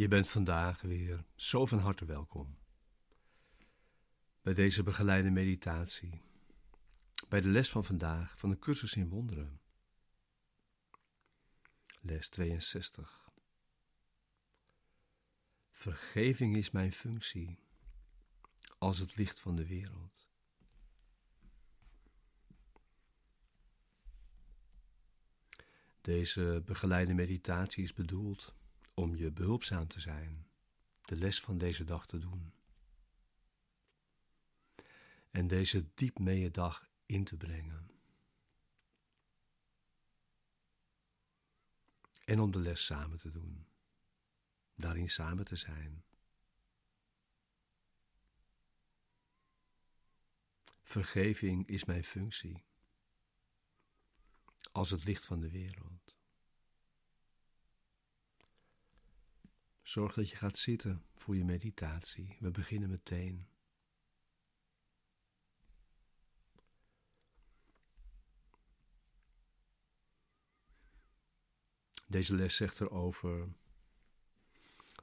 Je bent vandaag weer zo van harte welkom bij deze begeleide meditatie, bij de les van vandaag van de cursus in wonderen. Les 62. Vergeving is mijn functie als het licht van de wereld. Deze begeleide meditatie is bedoeld om je behulpzaam te zijn, de les van deze dag te doen. En deze diep mee dag in te brengen. En om de les samen te doen, daarin samen te zijn. Vergeving is mijn functie, als het licht van de wereld. Zorg dat je gaat zitten voor je meditatie. We beginnen meteen. Deze les zegt erover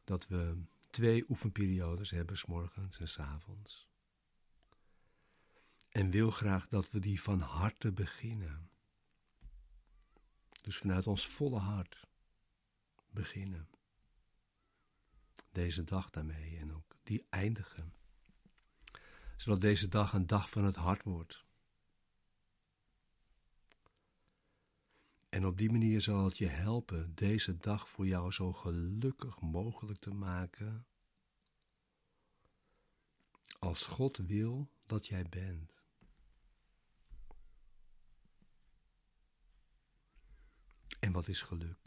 dat we twee oefenperiodes hebben, s morgens en s avonds. En wil graag dat we die van harte beginnen. Dus vanuit ons volle hart beginnen deze dag daarmee en ook die eindigen. Zodat deze dag een dag van het hart wordt. En op die manier zal het je helpen deze dag voor jou zo gelukkig mogelijk te maken. Als God wil dat jij bent. En wat is geluk?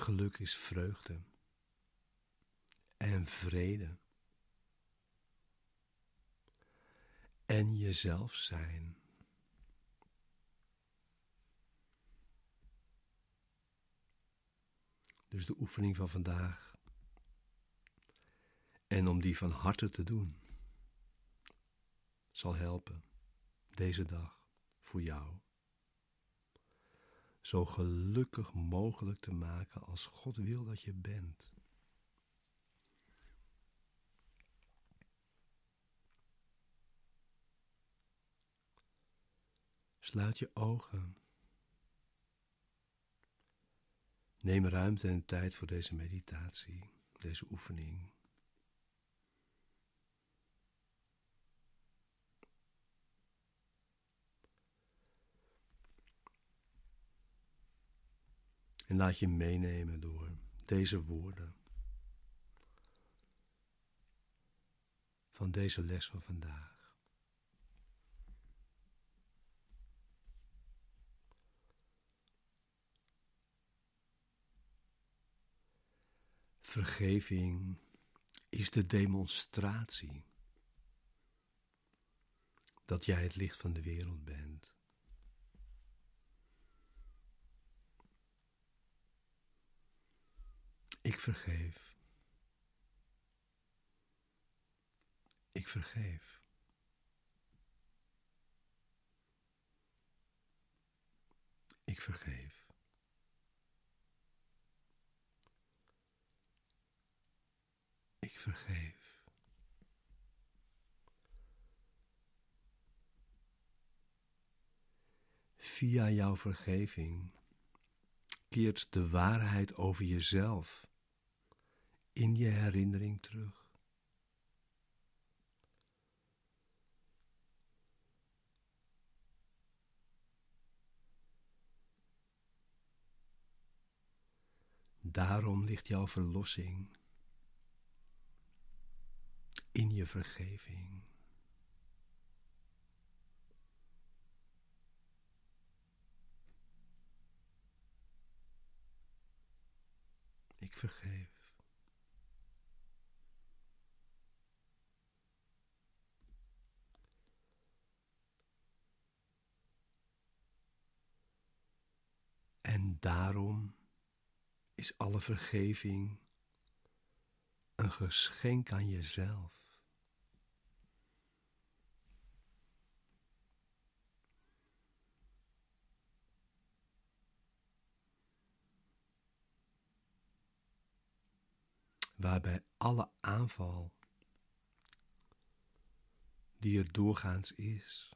Geluk is vreugde en vrede. En jezelf zijn. Dus de oefening van vandaag. En om die van harte te doen, zal helpen deze dag voor jou zo gelukkig mogelijk te maken als God wil dat je bent. Sluit je ogen. Neem ruimte en tijd voor deze meditatie, deze oefening. En laat je meenemen door deze woorden van deze les van vandaag. Vergeving is de demonstratie dat jij het licht van de wereld bent. Ik vergeef. Ik vergeef. Ik vergeef. Ik vergeef. Via jouw vergeving keert de waarheid over jezelf in je herinnering terug. Daarom ligt jouw verlossing in je vergeving. Ik vergeef. Daarom is alle vergeving een geschenk aan jezelf. Waarbij alle aanval die er doorgaans is,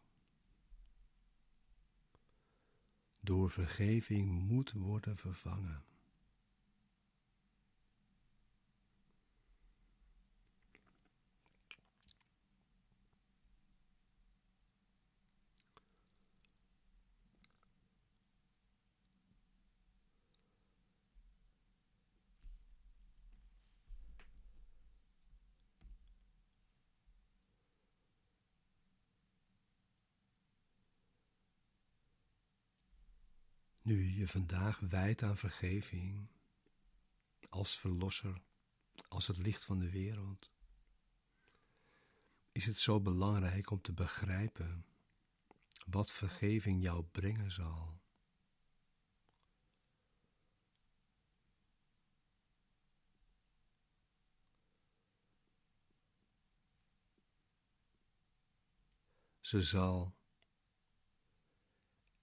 door vergeving moet worden vervangen. Nu je vandaag wijdt aan vergeving, als verlosser, als het licht van de wereld, is het zo belangrijk om te begrijpen wat vergeving jou brengen zal. Ze zal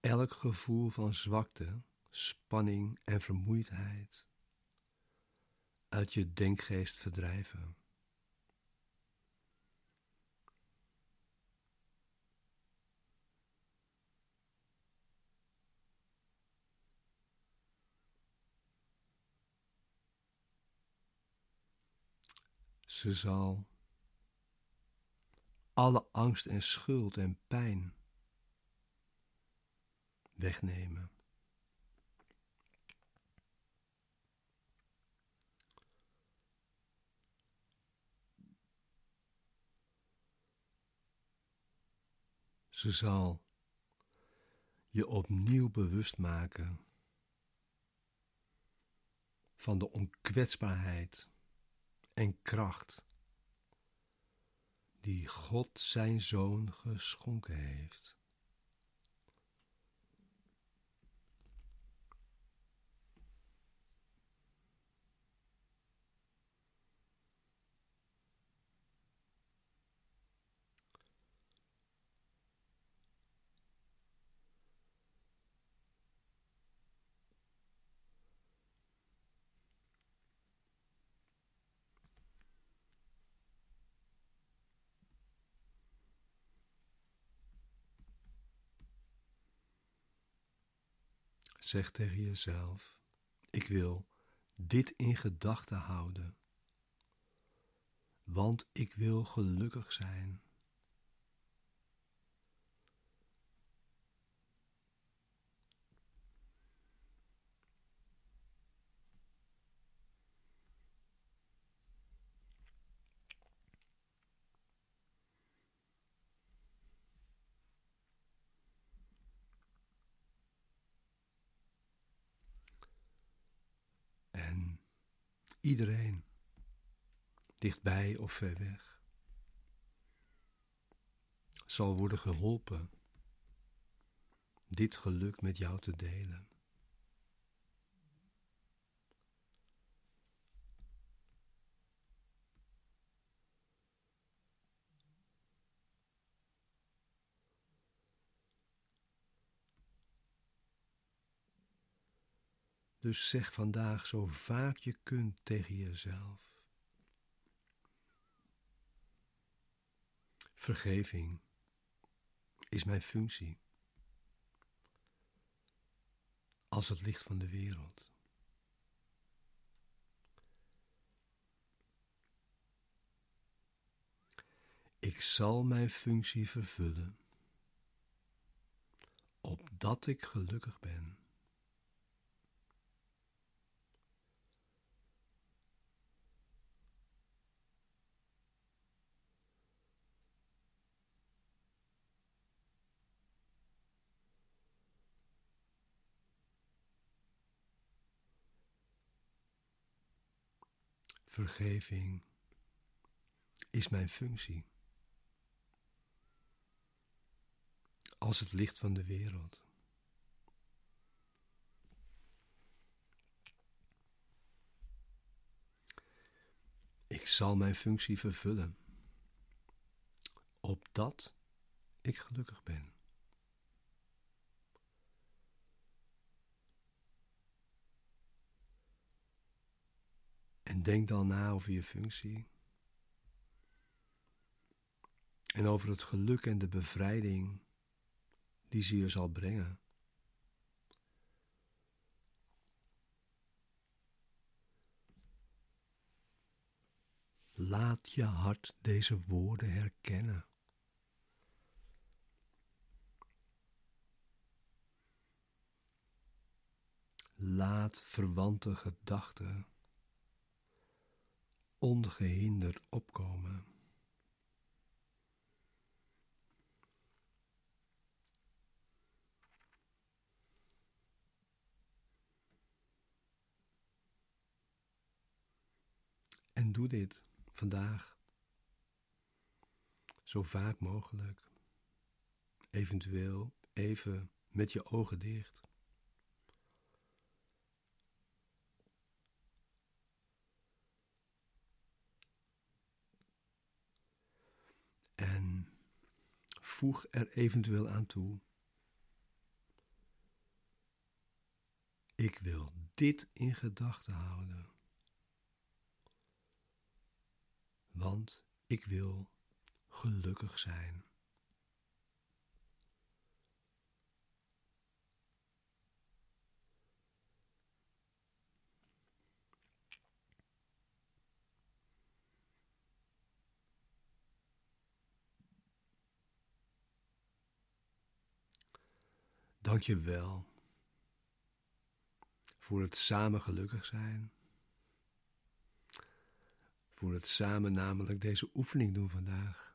elk gevoel van zwakte, spanning en vermoeidheid uit je denkgeest verdrijven. Ze zal alle angst en schuld en pijn wegnemen. Ze zal je opnieuw bewust maken van de onkwetsbaarheid en kracht die God zijn zoon geschonken heeft. Zeg tegen jezelf: Ik wil dit in gedachten houden, want ik wil gelukkig zijn. Iedereen, dichtbij of ver weg, zal worden geholpen dit geluk met jou te delen. Dus zeg vandaag zo vaak je kunt tegen jezelf. Vergeving is mijn functie als het licht van de wereld. Ik zal mijn functie vervullen, opdat ik gelukkig ben. Vergeving is mijn functie. Als het licht van de wereld. Ik zal mijn functie vervullen, opdat ik gelukkig ben. Denk dan na over je functie. En over het geluk en de bevrijding die ze je zal brengen. Laat je hart deze woorden herkennen. Laat verwante gedachten ongehinderd opkomen. En doe dit vandaag zo vaak mogelijk. Eventueel even met je ogen dicht. En voeg er eventueel aan toe. Ik wil dit in gedachten houden. Want ik wil gelukkig zijn. Dank je wel voor het samen gelukkig zijn. Voor het samen namelijk deze oefening doen vandaag.